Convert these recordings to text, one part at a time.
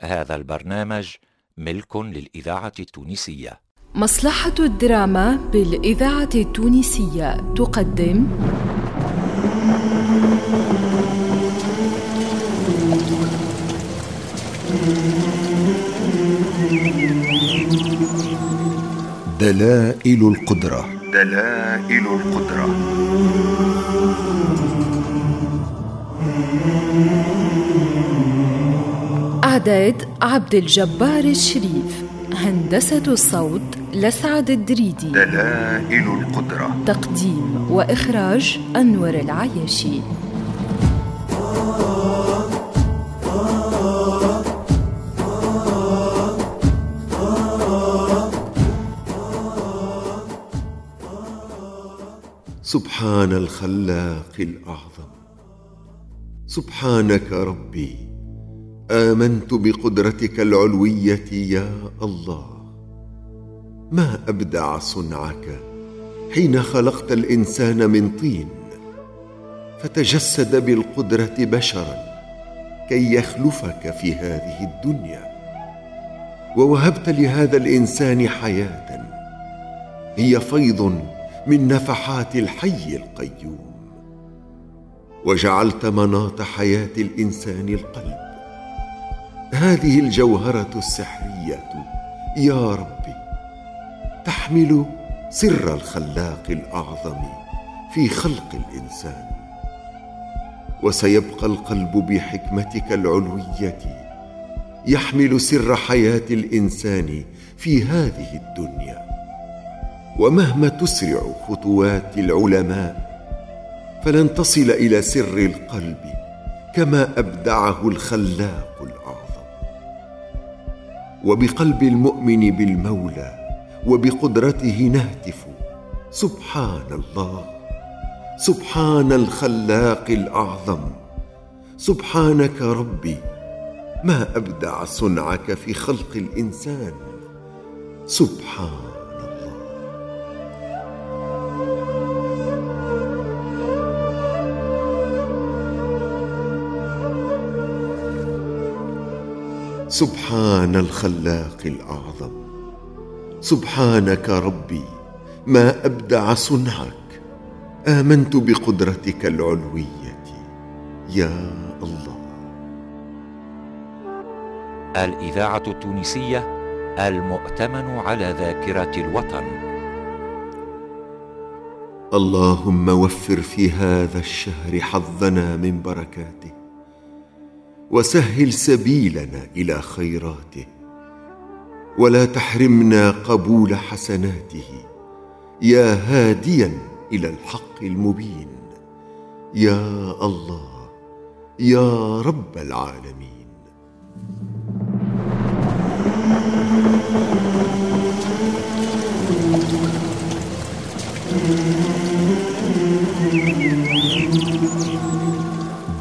هذا البرنامج ملك للإذاعة التونسية. مصلحة الدراما بالإذاعة التونسية تقدم. دلائل القدرة. دلائل القدرة. إعداد عبد الجبار الشريف هندسة الصوت لسعد الدريدي. دلائل القدرة. تقديم وإخراج أنور العياشي. سبحان الخلاق الأعظم. سبحانك ربي. آمنت بقدرتك العلوية يا الله. ما أبدع صنعك حين خلقت الإنسان من طين. فتجسد بالقدرة بشرا كي يخلفك في هذه الدنيا. ووهبت لهذا الإنسان حياة هي فيض من نفحات الحي القيوم. وجعلت مناط حياة الإنسان القلب هذه الجوهرة السحرية يا ربي تحمل سر الخلاق الأعظم في خلق الإنسان. وسيبقى القلب بحكمتك العلوية يحمل سر حياة الإنسان في هذه الدنيا. ومهما تسرع خطوات العلماء فلن تصل إلى سر القلب كما أبدعه الخلاق وبقلب المؤمن بالمولى وبقدرته نهتف. سبحان الله. سبحان الخلاق الأعظم. سبحانك ربي. ما أبدع صنعك في خلق الإنسان. سبحان سبحان الخلاق الأعظم. سبحانك ربي ما أبدع صنعك. آمنت بقدرتك العلوية. يا الله. الإذاعة التونسية المؤتمن على ذاكرة الوطن. اللهم وفر في هذا الشهر حظنا من بركاته. وسهل سبيلنا إلى خيراته. ولا تحرمنا قبول حسناته. يا هاديا إلى الحق المبين. يا الله يا رب العالمين.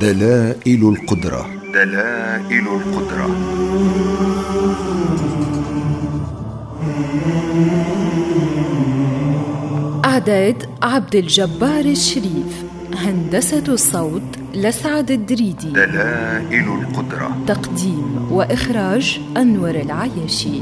دلائل القدرة. دلائل القدرة. إعداد عبد الجبار الشريف هندسة الصوت لسعد الدريدي. دلائل القدرة. تقديم وإخراج أنور العياشي.